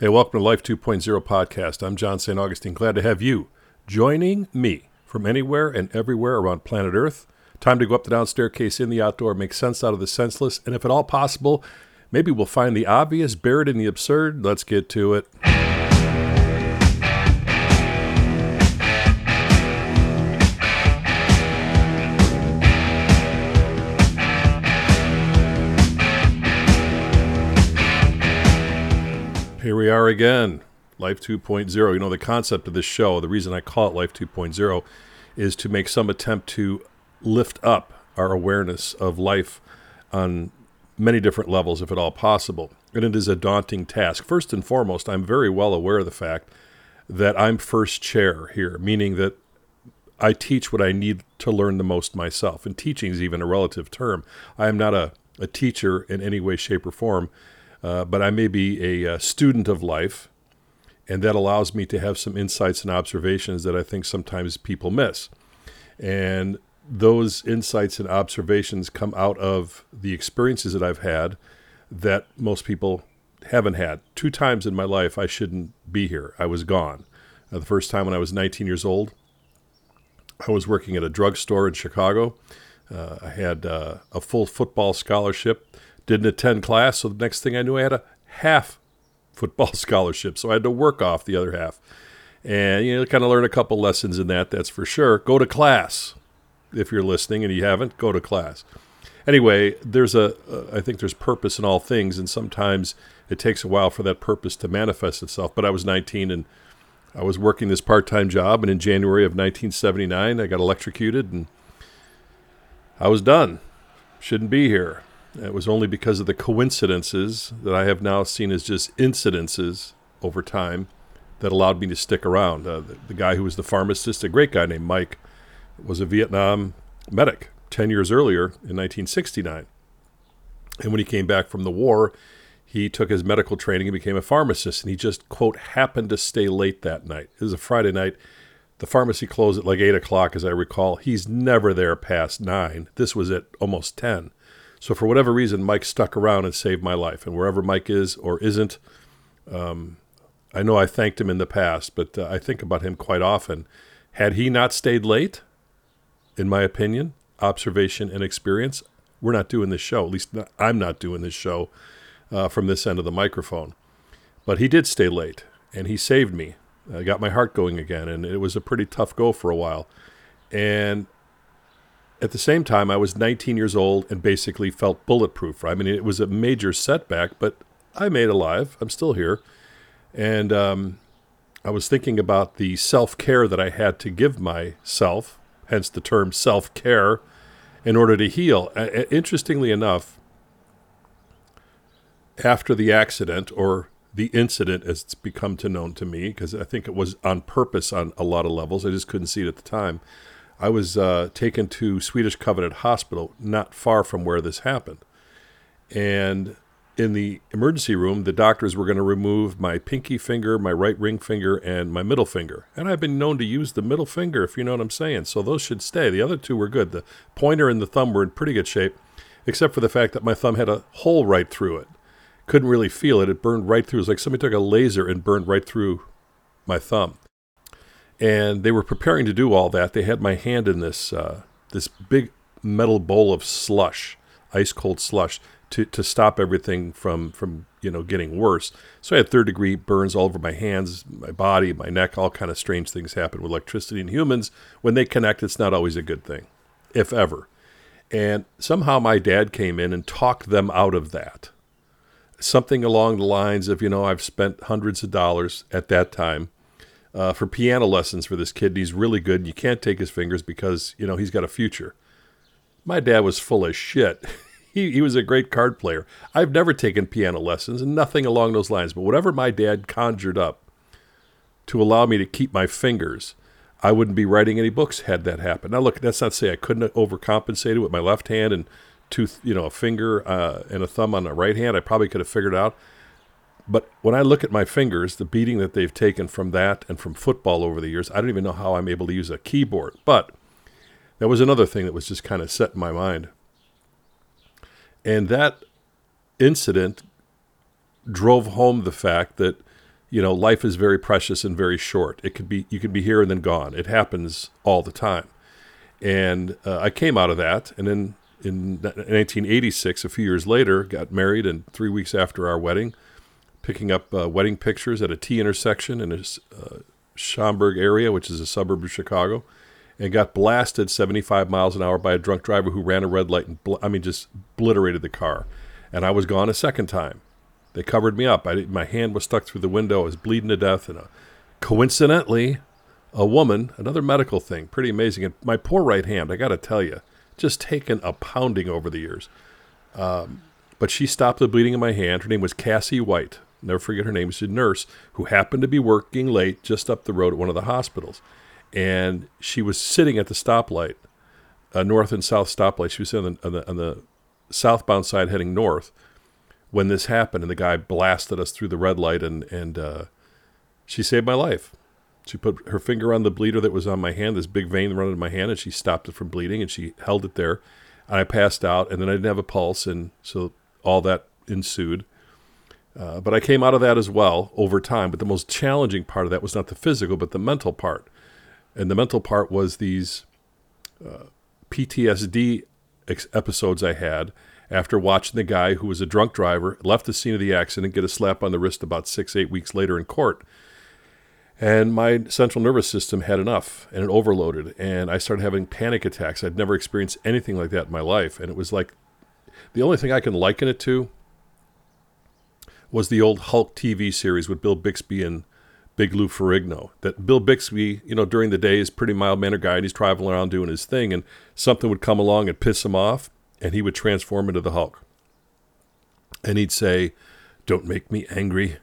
Hey, welcome to Life 2.0 podcast. I'm John St. Augustine. Glad to have you joining me from anywhere and everywhere around planet Earth. Time to go up the down staircase in the outdoor, make sense out of the senseless, and if at all possible, maybe we'll find the obvious buried in the absurd. Let's get to it. Here we are again, Life 2.0. You know, the concept of this show, the reason I call it Life 2.0 is to make some attempt to lift up our awareness of life on many different levels, if at all possible. And it is a daunting task. First and foremost, I'm very well aware of the fact that I'm first chair here, meaning that I teach what I need to learn the most myself. And teaching is even a relative term. I am not a, a teacher in any way, shape, or form. Uh, but I may be a, a, uh, student of life, and that allows me to have some insights and observations that I think sometimes people miss. And those insights and observations come out of the experiences that I've had that most people haven't had. Two times in my life, I shouldn't be here. I was gone. Uh, the first time when I was 19 years old, I was working at a drugstore in Chicago. Uh, I had uh, a full football scholarship didn't attend class. So the next thing I knew, I had a half football scholarship. So I had to work off the other half. And you know, kind of learn a couple lessons in that, that's for sure. Go to class. If you're listening and you haven't, go to class. Anyway, there's a, uh, I think there's purpose in all things, and sometimes it takes a while for that purpose to manifest itself. But I was 19 and I was working this part time job, and in January of 1979, I got electrocuted and I was done. Shouldn't be here. It was only because of the coincidences that I have now seen as just incidences over time that allowed me to stick around. Uh, the, the, guy who was the pharmacist, a great guy named Mike, was a Vietnam medic 10 years earlier in 1969. And when he came back from the war, he took his medical training and became a pharmacist. And he just, quote, happened to stay late that night. It was a Friday night. The pharmacy closed at like 8 o'clock, as I recall. He's never there past 9. This was at almost 10. So for whatever reason, Mike stuck around and saved my life. And wherever Mike is or isn't, um, I know I thanked him in the past, but uh, I think about him quite often. Had he not stayed late, in my opinion, observation and experience, we're not doing this show. At least I'm not doing this show uh, from this end of the microphone. But he did stay late, and he saved me. I got my heart going again, and it was a pretty tough go for a while. And at the same time, I was 19 years old and basically felt bulletproof. I mean, it was a major setback, but I made alive. I'm still here. And um, I was thinking about the self care that I had to give myself, hence the term self care, in order to heal. Uh, interestingly enough, after the accident or the incident, as it's become to known to me, because I think it was on purpose on a lot of levels, I just couldn't see it at the time. I was uh, taken to Swedish Covenant Hospital, not far from where this happened. And in the emergency room, the doctors were going to remove my pinky finger, my right ring finger, and my middle finger. And I've been known to use the middle finger, if you know what I'm saying. So those should stay. The other two were good. The pointer and the thumb were in pretty good shape, except for the fact that my thumb had a hole right through it. Couldn't really feel it. It burned right through. It was like somebody took a laser and burned right through my thumb and they were preparing to do all that. They had my hand in this uh, this big metal bowl of slush, ice cold slush, to, to stop everything from from you know getting worse. So I had third degree burns all over my hands, my body, my neck. All kind of strange things happen with electricity and humans. When they connect, it's not always a good thing, if ever. And somehow my dad came in and talked them out of that. Something along the lines of, you know, I've spent hundreds of dollars at that time uh, for piano lessons for this kid. He's really good. You can't take his fingers because you know he's got a future. My dad was full of shit. he, he was a great card player. I've never taken piano lessons and nothing along those lines. But whatever my dad conjured up to allow me to keep my fingers, I wouldn't be writing any books had that happened. Now, look, that's not to say I couldn't have overcompensated with my left hand and tooth, you know, a finger uh, and a thumb on the right hand. I probably could have figured it out. But when I look at my fingers, the beating that they've taken from that and from football over the years, I don't even know how I'm able to use a keyboard. But that was another thing that was just kind of set in my mind. And that incident drove home the fact that you know, life is very precious and very short. It could be you could be here and then gone. It happens all the time. And uh, I came out of that, and then in 1986, a few years later, got married, and three weeks after our wedding, picking up uh, wedding pictures at a T intersection in a uh, Schaumburg area, which is a suburb of Chicago, and got blasted 75 miles an hour by a drunk driver who ran a red light and bl- I mean just obliterated the car. And I was gone a second time. They covered me up. I, my hand was stuck through the window. I was bleeding to death, and a, coincidentally, a woman, another medical thing, pretty amazing. And my poor right hand, I got to tell you, just taken a pounding over the years. Um, but she stopped the bleeding in my hand. Her name was Cassie White. Never forget her name. She's a nurse who happened to be working late just up the road at one of the hospitals. And she was sitting at the stoplight, a north and south stoplight. She was on the, on the, on the southbound side heading north when this happened. And the guy blasted us through the red light, and, and uh, she saved my life. She put her finger on the bleeder that was on my hand, this big vein running in my hand, and she stopped it from bleeding, and she held it there. And I passed out, and then I didn't have a pulse, and so all that ensued. Uh, but I came out of that as well over time. But the most challenging part of that was not the physical, but the mental part. And the mental part was these uh, PTSD ex- episodes I had after watching the guy who was a drunk driver, left the scene of the accident, get a slap on the wrist about six, eight weeks later in court. And my central nervous system had enough and it overloaded. And I started having panic attacks. I'd never experienced anything like that in my life. And it was like the only thing I can liken it to was the old Hulk TV series with Bill Bixby and Big Lou Ferrigno. That Bill Bixby, you know, during the day is pretty mild mannered guy and he's traveling around doing his thing, and something would come along and piss him off, and he would transform into the Hulk. And he'd say, Don't make me angry.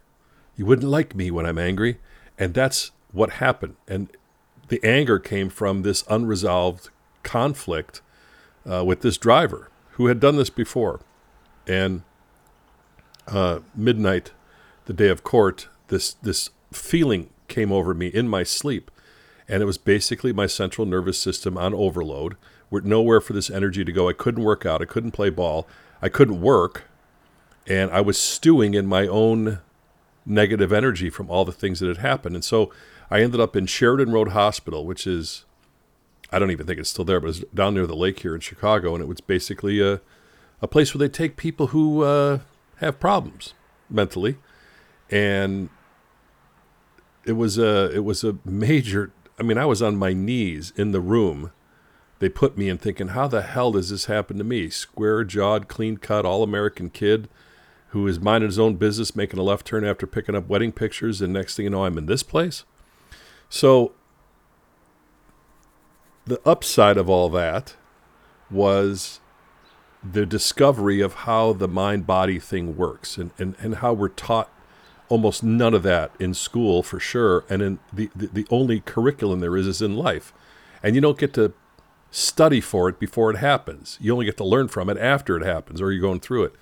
You wouldn't like me when I'm angry. And that's what happened. And the anger came from this unresolved conflict uh, with this driver who had done this before. And uh, midnight, the day of court, this this feeling came over me in my sleep, and it was basically my central nervous system on overload. With nowhere for this energy to go. I couldn't work out. I couldn't play ball. I couldn't work, and I was stewing in my own negative energy from all the things that had happened. And so I ended up in Sheridan Road Hospital, which is I don't even think it's still there, but it's down near the lake here in Chicago, and it was basically a a place where they take people who uh, have problems mentally, and it was a it was a major. I mean, I was on my knees in the room. They put me in thinking, how the hell does this happen to me? Square jawed, clean cut, all American kid who is minding his own business, making a left turn after picking up wedding pictures, and next thing you know, I'm in this place. So the upside of all that was the discovery of how the mind body thing works and, and, and how we're taught almost none of that in school for sure. And in the, the, the only curriculum there is is in life. And you don't get to study for it before it happens. You only get to learn from it after it happens or you're going through it.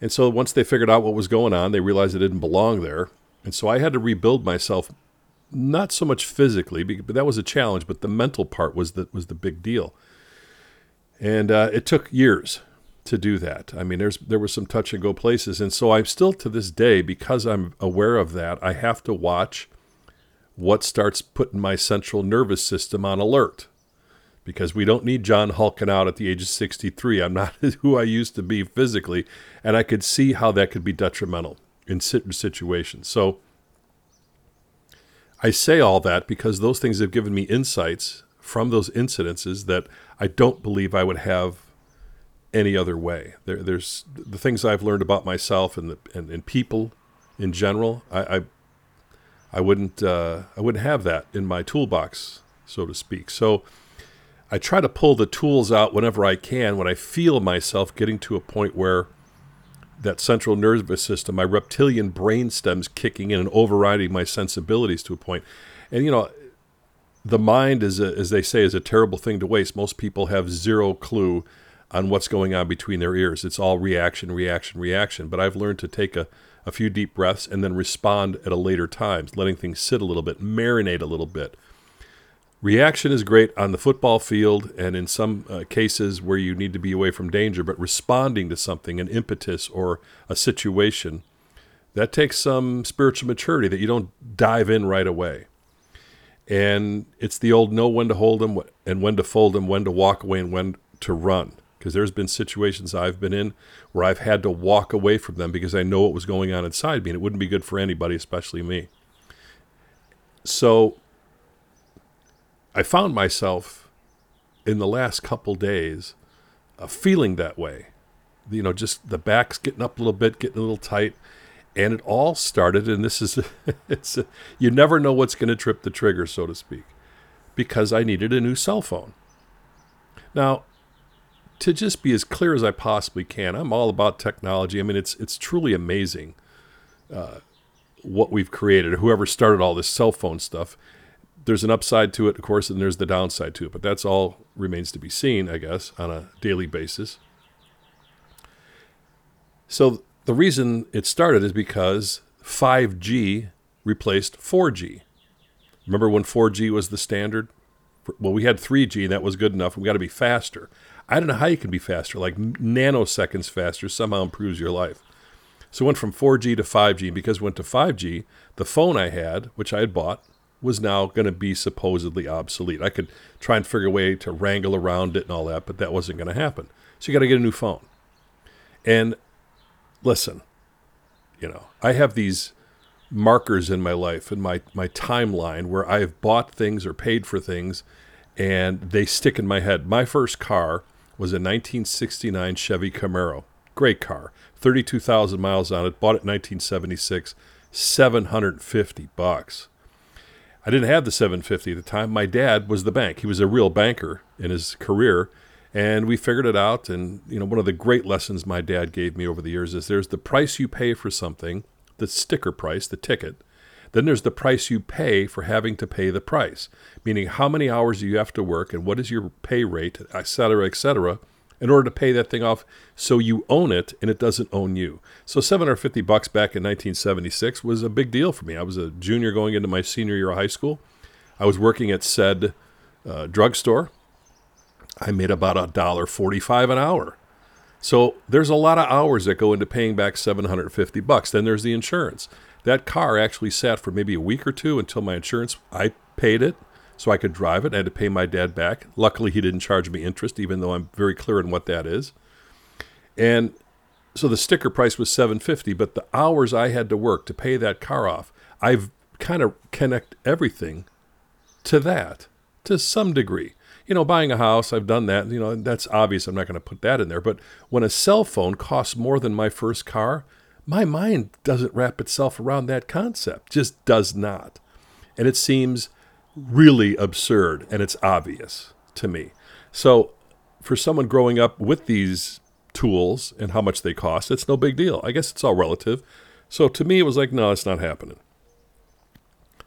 And so once they figured out what was going on they realized it didn't belong there. And so i had to rebuild myself not so much physically but that was a challenge but the mental part was the, was the big deal and uh, it took years to do that. I mean, there's there were some touch and go places, and so I'm still to this day because I'm aware of that. I have to watch what starts putting my central nervous system on alert because we don't need John hulking out at the age of 63. I'm not who I used to be physically, and I could see how that could be detrimental in certain situations. So I say all that because those things have given me insights from those incidences that I don't believe I would have any other way. There, there's the things I've learned about myself and the, and, and people in general. I I, I wouldn't uh, I wouldn't have that in my toolbox, so to speak. So I try to pull the tools out whenever I can when I feel myself getting to a point where that central nervous system, my reptilian brain stems kicking in and overriding my sensibilities to a point. And you know, the mind is a, as they say is a terrible thing to waste. Most people have zero clue on what's going on between their ears. It's all reaction, reaction, reaction. But I've learned to take a, a few deep breaths and then respond at a later time, letting things sit a little bit, marinate a little bit. Reaction is great on the football field and in some uh, cases where you need to be away from danger, but responding to something, an impetus or a situation, That takes some spiritual maturity that you don't dive in right away. And it's the old know when to hold them and when to fold them, when to walk away and when to run. Because there's been situations I've been in where I've had to walk away from them because I know what was going on inside me and it wouldn't be good for anybody, especially me. So I found myself in the last couple days uh, feeling that way. You know, just the back's getting up a little bit, getting a little tight. And it all started, and this is, it's, a, you never know what's going to trip the trigger, so to speak, because I needed a new cell phone. Now, to just be as clear as I possibly can, I'm all about technology. I mean, it's it's truly amazing uh, what we've created. Whoever started all this cell phone stuff, there's an upside to it, of course, and there's the downside to it. But that's all remains to be seen, I guess, on a daily basis. So the reason it started is because 5G replaced 4G. Remember when 4G was the standard? Well, we had 3G, and that was good enough. We got to be faster. I don't know how you can be faster, like nanoseconds faster somehow improves your life. So it went from 4G to 5G. Because it went to 5G, the phone I had, which I had bought, was now going to be supposedly obsolete. I could try and figure a way to wrangle around it and all that, but that wasn't going to happen. So you got to get a new phone. And listen, you know, I have these markers in my life and my, my timeline where I've bought things or paid for things and they stick in my head. My first car was a 1969 Chevy Camaro. Great car. 32,000 miles on it. Bought it in 1976. 750 bucks. I didn't have the 750 at the time. My dad was the bank. He was a real banker in his career, and we figured it out. And you know, one of the great lessons my dad gave me over the years is there's the price you pay for something, the sticker price, the ticket. Then there's the price you pay for having to pay the price, meaning how many hours do you have to work and what is your pay rate, et cetera, et cetera, in order to pay that thing off so you own it and it doesn't own you. So 750 bucks back in 1976 was a big deal for me. I was a junior going into my senior year of high school. I was working at said uh, drugstore. I made about a dollar 45 an hour. So there's a lot of hours that go into paying back 750 bucks. Then there's the insurance. That car actually sat for maybe a week or two until my insurance, I paid it so I could drive it. I had to pay my dad back. Luckily, he didn't charge me interest, even though I'm very clear on what that is. And so the sticker price was 750, but the hours I had to work to pay that car off, I've kind of connect everything to that to some degree. You know, buying a house, I've done that. You know, that's obvious. I'm not going to put that in there. But when a cell phone costs more than my first car, my mind doesn't wrap itself around that concept, just does not. And it seems really absurd and it's obvious to me. So, for someone growing up with these tools and how much they cost, it's no big deal. I guess it's all relative. So, to me, it was like, no, it's not happening.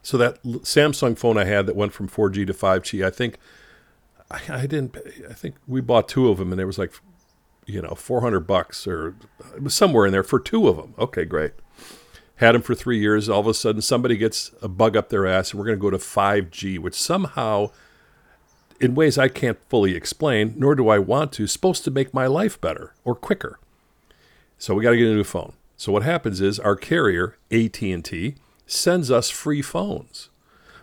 So, that Samsung phone I had that went from 4G to 5G, I think. I, I didn't. I think we bought two of them, and it was like you know, 400 bucks or it was somewhere in there for two of them. Okay, great. Had them for three years. All of a sudden, somebody gets a bug up their ass, and we're going to go to 5G, which somehow, in ways I can't fully explain, nor do I want to, supposed to make my life better or quicker. So we got to get a new phone. So what happens is our carrier, AT&T, sends us free phones.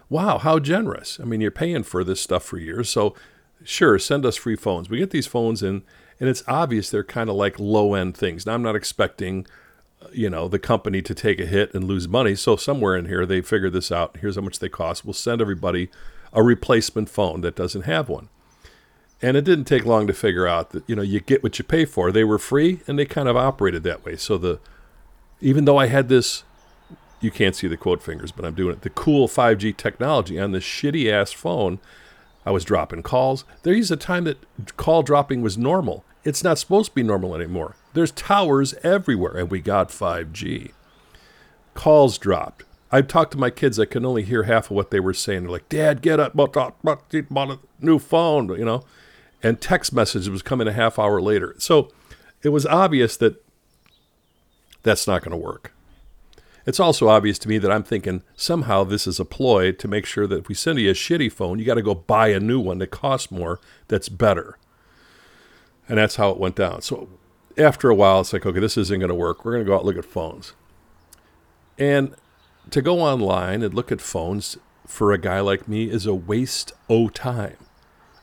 Wow, how generous. I mean, you're paying for this stuff for years, so sure, send us free phones. We get these phones in and it's obvious they're kind of like low end things. Now I'm not expecting uh, you know the company to take a hit and lose money so somewhere in here they figure this out. Here's how much they cost. We'll send everybody a replacement phone that doesn't have one. And it didn't take long to figure out that you know you get what you pay for. They were free and they kind of operated that way. So the even though i had this you can't see the quote fingers but i'm doing it the cool 5g technology on this shitty ass phone I was dropping calls. There was a time that call dropping was normal. It's not supposed to be normal anymore. There's towers everywhere, and we got 5G. Calls dropped. I talked to my kids. I can only hear half of what they were saying. They're like, "Dad, get up! New phone," you know. And text messages was coming a half hour later. So it was obvious that that's not going to work. It's also obvious to me that I'm thinking somehow this is a ploy to make sure that if we send you a shitty phone, you got to go buy a new one that costs more, that's better. And that's how it went down. So after a while, it's like, okay, this isn't going to work. We're going to go out and look at phones. And to go online and look at phones for a guy like me is a waste o time.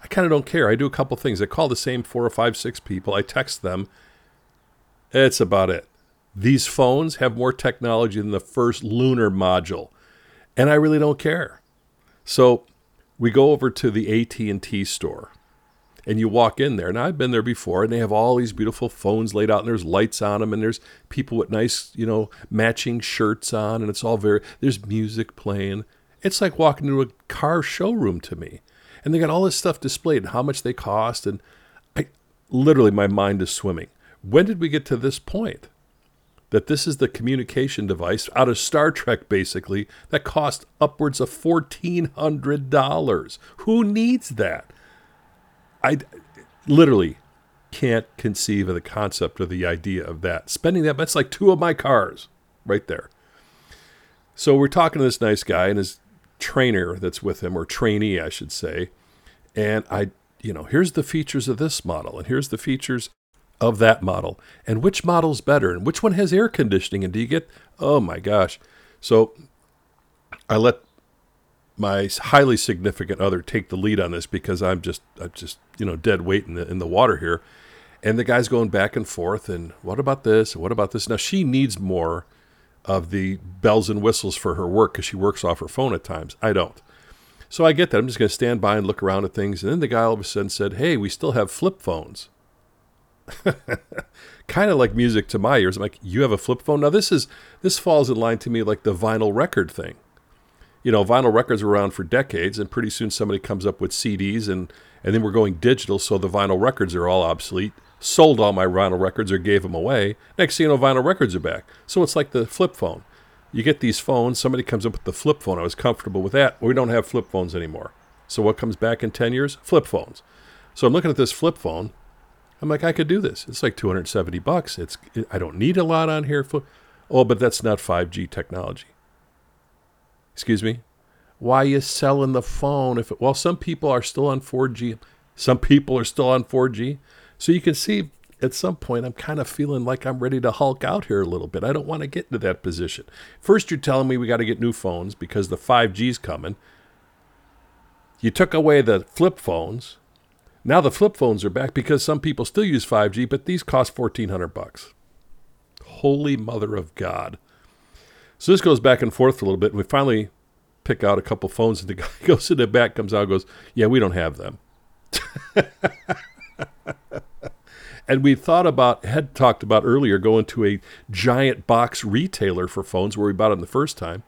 I kind of don't care. I do a couple things. I call the same four or five, six people. I text them. It's about it. These phones have more technology than the first lunar module, and I really don't care. So we go over to the AT&T store and you walk in there. And i've been there before and they have all these beautiful phones laid out and there's lights on them and there's people with nice you know matching shirts on and it's all very there's music playing. It's like walking into a car showroom to me and they got all this stuff displayed and how much they cost and i literally my mind is swimming. When did we get to this point that this is the communication device out of Star Trek, basically, that cost upwards of $1,400. Who needs that? I literally can't conceive of the concept or the idea of that. Spending that, that's like two of my cars right there. So we're talking to this nice guy and his trainer that's with him, or trainee, I should say. And I, you know, here's the features of this model, and here's the features of that model, and which model's better, and which one has air conditioning, and do you get, oh my gosh. So I let my highly significant other take the lead on this because I'm just I'm just you know dead weight in the in the water here, and the guy's going back and forth. And what about this? What about this? Now she needs more of the bells and whistles for her work because she works off her phone at times. I don't. So I get that. I'm just going to stand by and look around at things. And then the guy all of a sudden said, "Hey, we still have flip phones." kind of like music to my ears. I'm like, "You have a flip phone?" Now this is this falls in line to me like the vinyl record thing you know, vinyl records were around for decades, and pretty soon somebody comes up with CDs, and and then we're going digital, so the vinyl records are all obsolete. Sold all my vinyl records or gave them away. Next thing you know, vinyl records are back. So it's like the flip phone. You get these phones, somebody comes up with the flip phone. I was comfortable with that. We don't have flip phones anymore. So what comes back in 10 years? Flip phones. So I'm looking at this flip phone. I'm like, I could do this. It's like 270 bucks. It's I don't need a lot on here. Oh, but that's not 5G technology. Excuse me? Why are you selling the phone if it, well some people are still on 4G. Some people are still on 4G. So you can see at some point I'm kind of feeling like I'm ready to hulk out here a little bit. I don't want to get into that position. First you're telling me we got to get new phones because the 5G's coming. You took away the flip phones. Now the flip phones are back because some people still use 5G, but these cost 1400 bucks. Holy mother of God. So this goes back and forth a little bit, and we finally pick out a couple phones, and the guy goes in the back, comes out, goes, "Yeah, we don't have them." and we thought about, had talked about earlier, going to a giant box retailer for phones where we bought them the first time.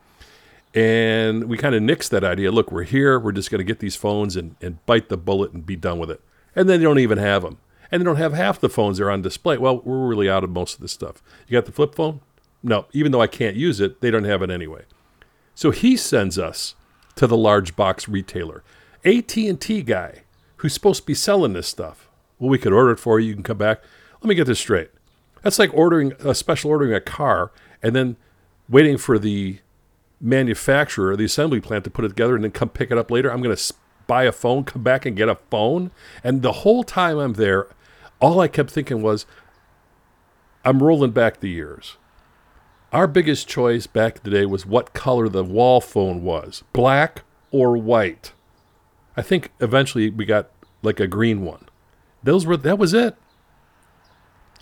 And we kind of nixed that idea. Look, we're here. We're just going to get these phones and, and bite the bullet and be done with it. And then they don't even have them. And they don't have half the phones that are on display. Well, we're really out of most of this stuff. You got the flip phone? No, even though I can't use it, they don't have it anyway. So he sends us to the large box retailer, AT&T guy, who's supposed to be selling this stuff. Well, we could order it for you. You can come back. Let me get this straight. That's like ordering a special ordering a car and then waiting for the manufacturer, the assembly plant to put it together and then come pick it up later. I'm going to buy a phone, come back and get a phone. And the whole time I'm there, all I kept thinking was, I'm rolling back the years. Our biggest choice back in the day was what color the wall phone was black or white. I think eventually we got like a green one. Those were that was it.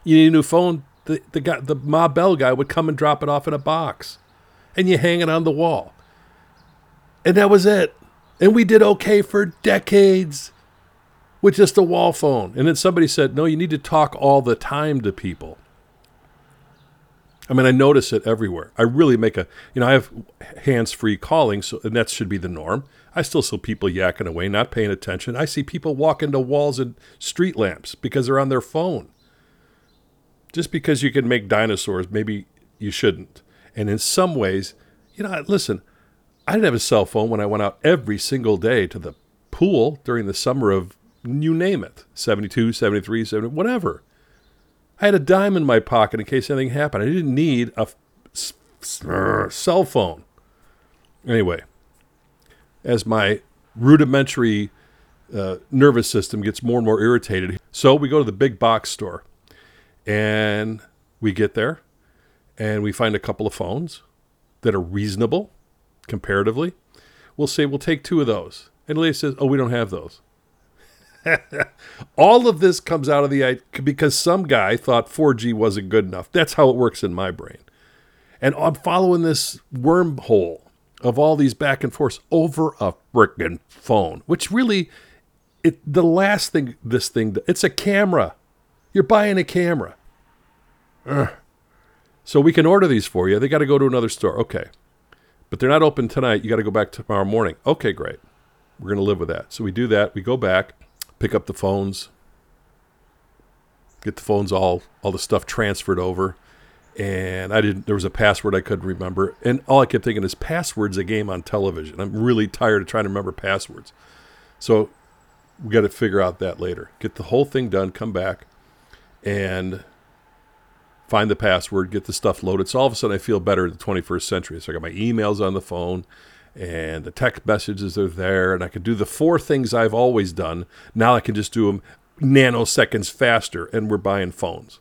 You need a new phone. The the guy the Ma Bell guy would come and drop it off in a box, and you hang it on the wall. And that was it. And we did okay for decades with just a wall phone. And then somebody said, "No, you need to talk all the time to people." I mean, I notice it everywhere. I really make a, you know, I have hands-free calling, so and that should be the norm. I still see people yakking away, not paying attention. I see people walk into walls and street lamps because they're on their phone. Just because you can make dinosaurs, maybe you shouldn't. And in some ways, you know, listen, I didn't have a cell phone when I went out every single day to the pool during the summer of you name it 72, 73, 70, whatever. I had a dime in my pocket in case anything happened. I didn't need a cell phone. Anyway, as my rudimentary uh, nervous system gets more and more irritated, so we go to the big box store and we get there and we find a couple of phones that are reasonable comparatively, we'll say we'll take two of those. And Leah says, "Oh, we don't have those." All of this comes out of the because some guy thought 4G wasn't good enough. That's how it works in my brain. And I'm following this wormhole of all these back and forths over a freaking phone, which really, it the last thing this thing it's a camera. You're buying a camera. Ugh. So we can order these for you. They got to go to another store. Okay. But they're not open tonight. You got to go back tomorrow morning. Okay, great. We're going to live with that. So we do that. We go back, pick up the phones, get the phones all all the stuff transferred over. And I didn't there was a password I couldn't remember. And all I kept thinking is passwords a game on television. I'm really tired of trying to remember passwords. So we got to figure out that later. Get the whole thing done, come back and find the password, get the stuff loaded. So all of a sudden I feel better in the 21st century. So I got my emails on the phone and the text messages are there and I can do the four things I've always done. Now I can just do them nanoseconds faster and we're buying phones.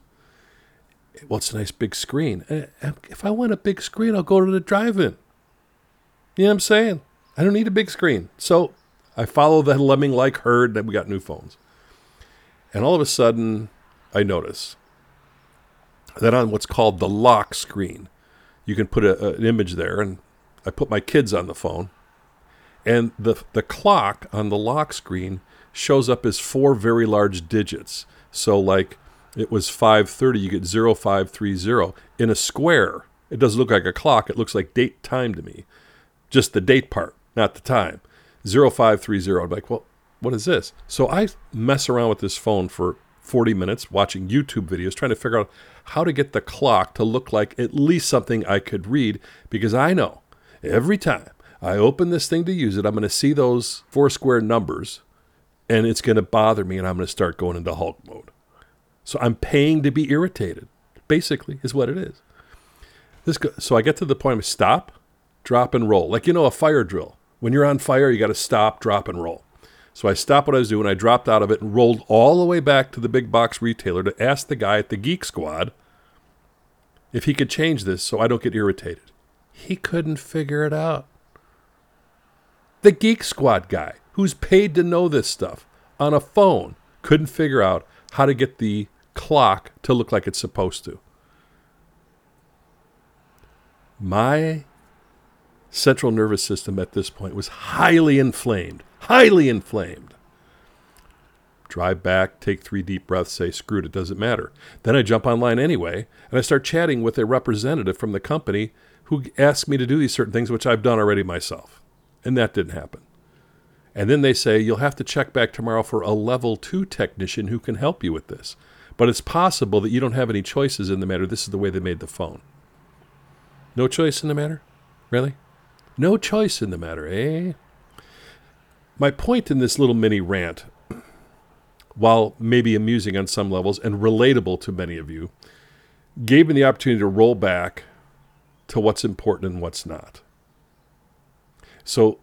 Well, it's a nice big screen. Eh, eh, if I want a big screen, I'll go to the drive-in. You know what I'm saying? I don't need a big screen. So I follow the lemming like herd that we got new phones. And all of a sudden I notice then on what's called the lock screen, you can put a, an image there, and I put my kids on the phone, and the the clock on the lock screen shows up as four very large digits. So like it was 5:30, you get 0530 in a square. It doesn't look like a clock. It looks like date time to me. Just the date part, not the time. 0530. I'm like, well, what is this? So I mess around with this phone for 40 minutes watching YouTube videos trying to figure out how to get the clock to look like at least something I could read because I know every time I open this thing to use it, I'm going to see those four square numbers and it's going to bother me and I'm going to start going into Hulk mode. So I'm paying to be irritated, basically, is what it is. This go- so I get to the point of stop, drop, and roll. Like, you know, a fire drill. When you're on fire, you got to stop, drop, and roll. So I stopped what I was doing, I dropped out of it and rolled all the way back to the big box retailer to ask the guy at the Geek Squad if he could change this so I don't get irritated. He couldn't figure it out. The Geek Squad guy, who's paid to know this stuff on a phone, couldn't figure out how to get the clock to look like it's supposed to. My central nervous system at this point was highly inflamed highly inflamed. Drive back, take three deep breaths, say, screwed, it, doesn't matter. Then I jump online anyway, and I start chatting with a representative from the company who asked me to do these certain things, which I've done already myself. And that didn't happen. And then they say, you'll have to check back tomorrow for a level two technician who can help you with this. But it's possible that you don't have any choices in the matter. This is the way they made the phone. No choice in the matter? Really? No choice in the matter, eh? My point in this little mini rant, while maybe amusing on some levels and relatable to many of you, gave me the opportunity to roll back to what's important and what's not. So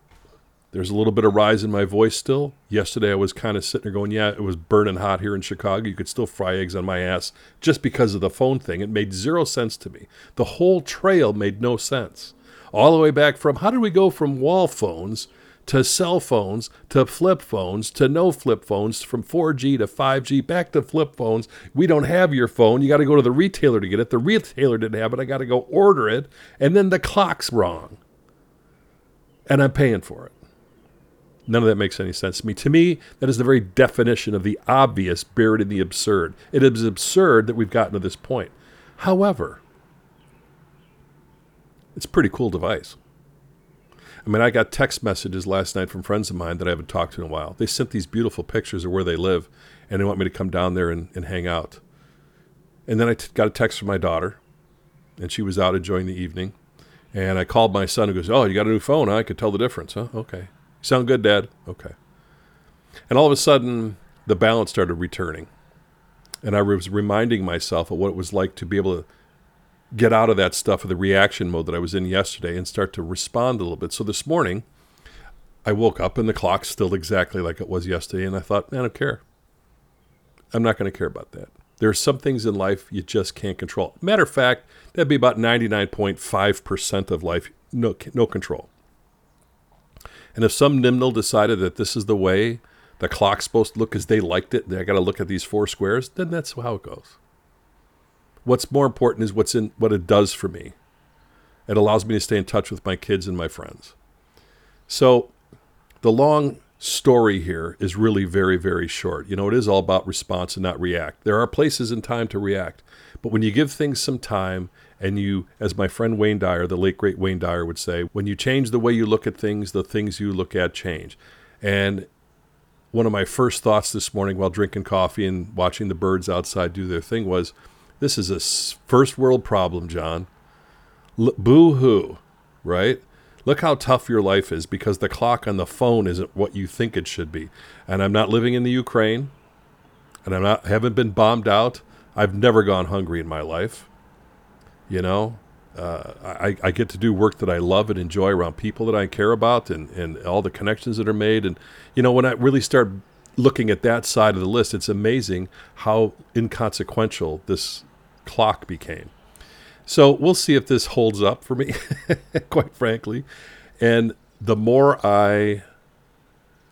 there's a little bit of rise in my voice still. Yesterday I was kind of sitting there going, yeah, it was burning hot here in Chicago. You could still fry eggs on my ass just because of the phone thing. It made zero sense to me. The whole trail made no sense. All the way back from how did we go from wall phones to cell phones to flip phones to no flip phones from 4G to 5G back to flip phones. We don't have your phone. You got to go to the retailer to get it. The retailer didn't have it. I got to go order it. And then the clock's wrong. And I'm paying for it. None of that makes any sense to me. To me, that is the very definition of the obvious buried in the absurd. It is absurd that we've gotten to this point. However, it's a pretty cool device. I mean, I got text messages last night from friends of mine that I haven't talked to in a while. They sent these beautiful pictures of where they live, and they want me to come down there and, and hang out. And then I t- got a text from my daughter, and she was out enjoying the evening. And I called my son, who goes, "Oh, you got a new phone? Huh? I could tell the difference, huh? Okay, sound good, Dad? Okay." And all of a sudden, the balance started returning, and I was reminding myself of what it was like to be able to get out of that stuff of the reaction mode that I was in yesterday and start to respond a little bit. So this morning, I woke up and the clock's still exactly like it was yesterday, and I thought, man, I don't care. I'm not going to care about that. There are some things in life you just can't control. Matter of fact, that'd be about 99.5% of life, no, no control. And if some nimnal decided that this is the way the clock's supposed to look because they liked it, I got to look at these four squares, then that's how it goes. What's more important is what's in what it does for me. It allows me to stay in touch with my kids and my friends. So the long story here is really very, very short. You know, it is all about response and not react. There are places in time to react, but when you give things some time and you, as my friend Wayne Dyer, the late great Wayne Dyer would say, when you change the way you look at things, the things you look at change. And one of my first thoughts this morning while drinking coffee and watching the birds outside do their thing was, this is a first world problem, John. L- boo hoo, right? Look how tough your life is because the clock on the phone isn't what you think it should be. And I'm not living in the Ukraine, and I'm not haven't been bombed out. I've never gone hungry in my life. You know, uh, I, I get to do work that I love and enjoy around people that I care about and, and all the connections that are made. And, you know, when I really start looking at that side of the list, it's amazing how inconsequential this clock became. So we'll see if this holds up for me, quite frankly. And the more I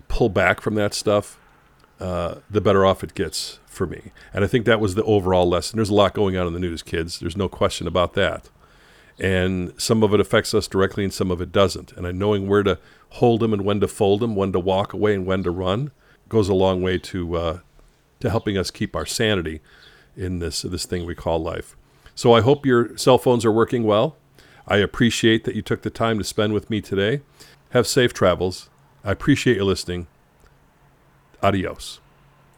pull back from that stuff, uh, the better off it gets for me. And I think that was the overall lesson. There's a lot going on in the news, kids. There's no question about that. And some of it affects us directly and some of it doesn't. And knowing where to hold them and when to fold them, when to walk away and when to run, goes a long way to uh, to helping us keep our sanity in this this thing we call life. So I hope your cell phones are working well. I appreciate that you took the time to spend with me today. Have safe travels. I appreciate you listening. Adios.